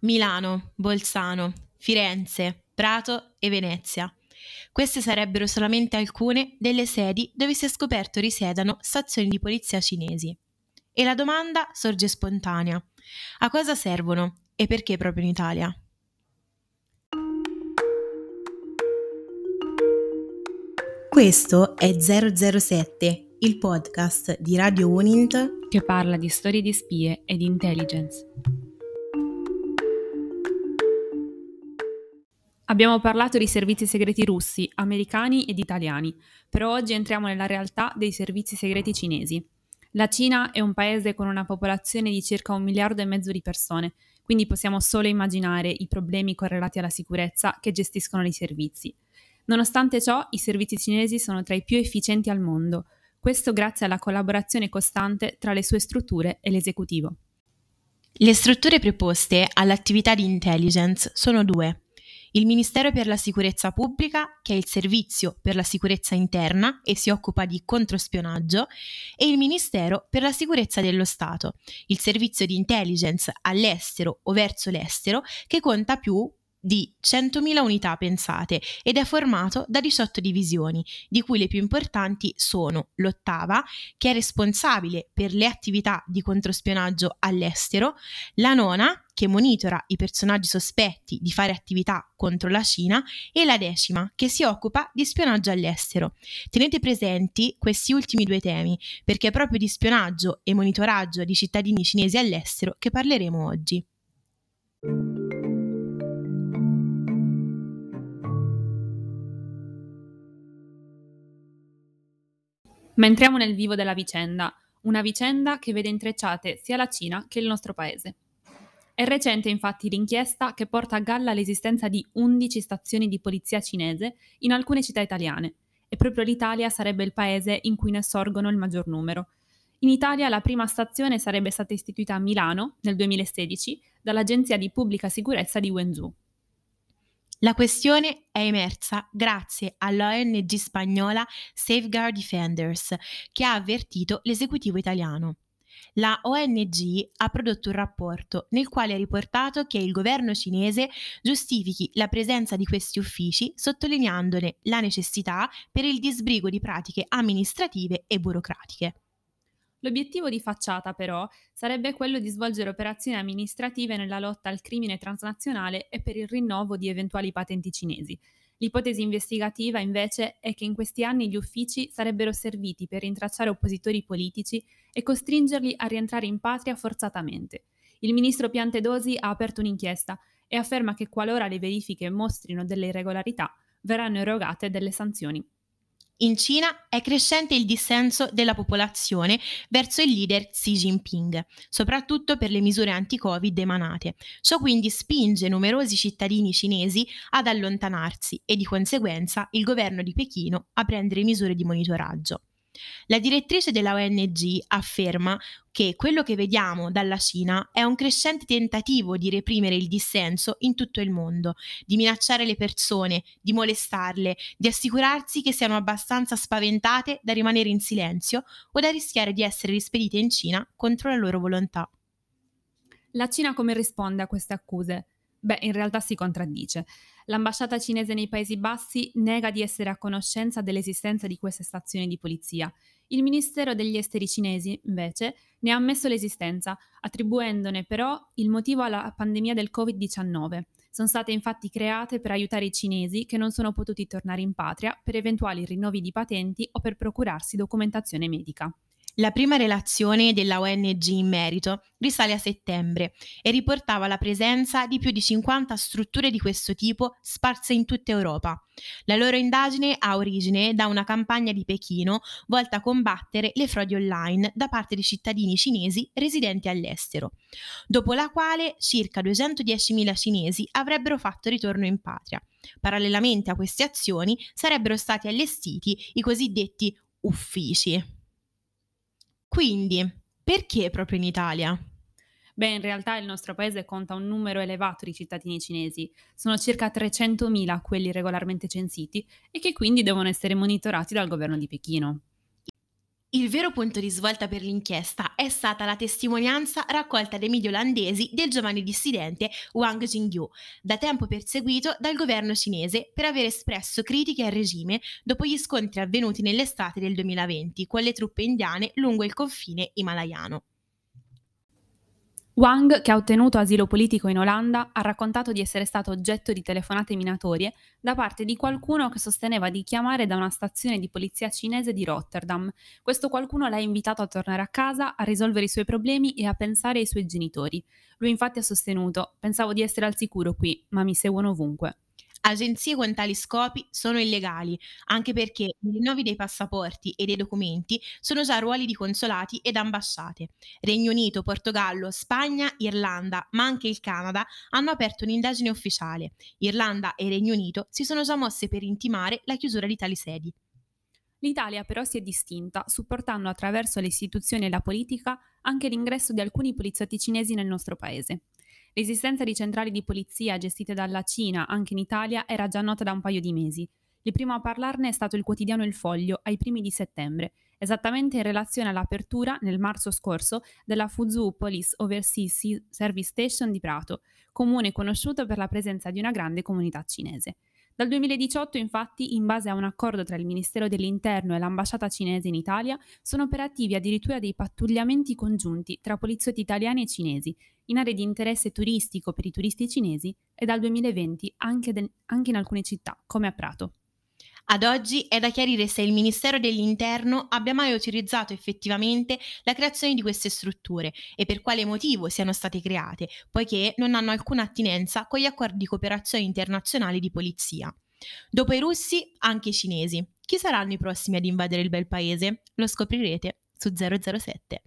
Milano, Bolzano, Firenze, Prato e Venezia. Queste sarebbero solamente alcune delle sedi dove si è scoperto risiedano stazioni di polizia cinesi. E la domanda sorge spontanea. A cosa servono e perché proprio in Italia? Questo è 007, il podcast di Radio Unint che parla di storie di spie e di intelligence. Abbiamo parlato di servizi segreti russi, americani ed italiani, però oggi entriamo nella realtà dei servizi segreti cinesi. La Cina è un paese con una popolazione di circa un miliardo e mezzo di persone, quindi possiamo solo immaginare i problemi correlati alla sicurezza che gestiscono i servizi. Nonostante ciò, i servizi cinesi sono tra i più efficienti al mondo, questo grazie alla collaborazione costante tra le sue strutture e l'esecutivo. Le strutture preposte all'attività di intelligence sono due il Ministero per la Sicurezza Pubblica, che è il Servizio per la Sicurezza Interna e si occupa di controspionaggio, e il Ministero per la Sicurezza dello Stato, il servizio di intelligence all'estero o verso l'estero, che conta più di 100.000 unità pensate ed è formato da 18 divisioni, di cui le più importanti sono l'ottava, che è responsabile per le attività di controspionaggio all'estero, la nona, che monitora i personaggi sospetti di fare attività contro la Cina, e la decima, che si occupa di spionaggio all'estero. Tenete presenti questi ultimi due temi, perché è proprio di spionaggio e monitoraggio di cittadini cinesi all'estero che parleremo oggi. Ma entriamo nel vivo della vicenda, una vicenda che vede intrecciate sia la Cina che il nostro paese. È recente infatti l'inchiesta che porta a galla l'esistenza di 11 stazioni di polizia cinese in alcune città italiane, e proprio l'Italia sarebbe il paese in cui ne sorgono il maggior numero. In Italia la prima stazione sarebbe stata istituita a Milano nel 2016 dall'Agenzia di Pubblica Sicurezza di Wenzhou. La questione è emersa grazie all'ONG spagnola Safeguard Defenders, che ha avvertito l'esecutivo italiano. La ONG ha prodotto un rapporto nel quale ha riportato che il governo cinese giustifichi la presenza di questi uffici sottolineandone la necessità per il disbrigo di pratiche amministrative e burocratiche. L'obiettivo di facciata, però, sarebbe quello di svolgere operazioni amministrative nella lotta al crimine transnazionale e per il rinnovo di eventuali patenti cinesi. L'ipotesi investigativa, invece, è che in questi anni gli uffici sarebbero serviti per rintracciare oppositori politici e costringerli a rientrare in patria forzatamente. Il ministro Piantedosi ha aperto un'inchiesta e afferma che qualora le verifiche mostrino delle irregolarità, verranno erogate delle sanzioni. In Cina è crescente il dissenso della popolazione verso il leader Xi Jinping, soprattutto per le misure anti-Covid emanate. Ciò quindi spinge numerosi cittadini cinesi ad allontanarsi e di conseguenza il governo di Pechino a prendere misure di monitoraggio. La direttrice della ONG afferma che quello che vediamo dalla Cina è un crescente tentativo di reprimere il dissenso in tutto il mondo, di minacciare le persone, di molestarle, di assicurarsi che siano abbastanza spaventate da rimanere in silenzio o da rischiare di essere rispedite in Cina contro la loro volontà. La Cina come risponde a queste accuse? Beh, in realtà si contraddice. L'ambasciata cinese nei Paesi Bassi nega di essere a conoscenza dell'esistenza di queste stazioni di polizia. Il Ministero degli Esteri cinesi, invece, ne ha ammesso l'esistenza, attribuendone però il motivo alla pandemia del Covid-19. Sono state infatti create per aiutare i cinesi che non sono potuti tornare in patria per eventuali rinnovi di patenti o per procurarsi documentazione medica. La prima relazione della ONG in merito risale a settembre e riportava la presenza di più di 50 strutture di questo tipo sparse in tutta Europa. La loro indagine ha origine da una campagna di Pechino volta a combattere le frodi online da parte di cittadini cinesi residenti all'estero, dopo la quale circa 210.000 cinesi avrebbero fatto ritorno in patria. Parallelamente a queste azioni sarebbero stati allestiti i cosiddetti uffici. Quindi, perché proprio in Italia? Beh, in realtà il nostro paese conta un numero elevato di cittadini cinesi, sono circa 300.000 quelli regolarmente censiti e che quindi devono essere monitorati dal governo di Pechino. Il vero punto di svolta per l'inchiesta è stata la testimonianza raccolta dai media olandesi del giovane dissidente Wang Jingyu, da tempo perseguito dal governo cinese per aver espresso critiche al regime dopo gli scontri avvenuti nell'estate del 2020 con le truppe indiane lungo il confine himalayano. Wang, che ha ottenuto asilo politico in Olanda, ha raccontato di essere stato oggetto di telefonate minatorie da parte di qualcuno che sosteneva di chiamare da una stazione di polizia cinese di Rotterdam. Questo qualcuno l'ha invitato a tornare a casa, a risolvere i suoi problemi e a pensare ai suoi genitori. Lui infatti ha sostenuto: Pensavo di essere al sicuro qui, ma mi seguono ovunque. Agenzie con tali scopi sono illegali, anche perché i rinnovi dei passaporti e dei documenti sono già ruoli di consolati ed ambasciate. Regno Unito, Portogallo, Spagna, Irlanda, ma anche il Canada hanno aperto un'indagine ufficiale. Irlanda e Regno Unito si sono già mosse per intimare la chiusura di tali sedi. L'Italia però si è distinta, supportando attraverso le istituzioni e la politica anche l'ingresso di alcuni poliziotti cinesi nel nostro paese. L'esistenza di centrali di polizia gestite dalla Cina anche in Italia era già nota da un paio di mesi. Il primo a parlarne è stato il quotidiano Il Foglio ai primi di settembre, esattamente in relazione all'apertura, nel marzo scorso, della Fuzhou Police Overseas Service Station di Prato, comune conosciuto per la presenza di una grande comunità cinese. Dal 2018, infatti, in base a un accordo tra il Ministero dell'Interno e l'ambasciata cinese in Italia, sono operativi addirittura dei pattugliamenti congiunti tra poliziotti italiani e cinesi, in aree di interesse turistico per i turisti cinesi e dal 2020 anche, de- anche in alcune città, come a Prato. Ad oggi è da chiarire se il Ministero dell'Interno abbia mai autorizzato effettivamente la creazione di queste strutture e per quale motivo siano state create, poiché non hanno alcuna attinenza con gli accordi di cooperazione internazionale di polizia. Dopo i russi, anche i cinesi. Chi saranno i prossimi ad invadere il bel paese? Lo scoprirete su 007.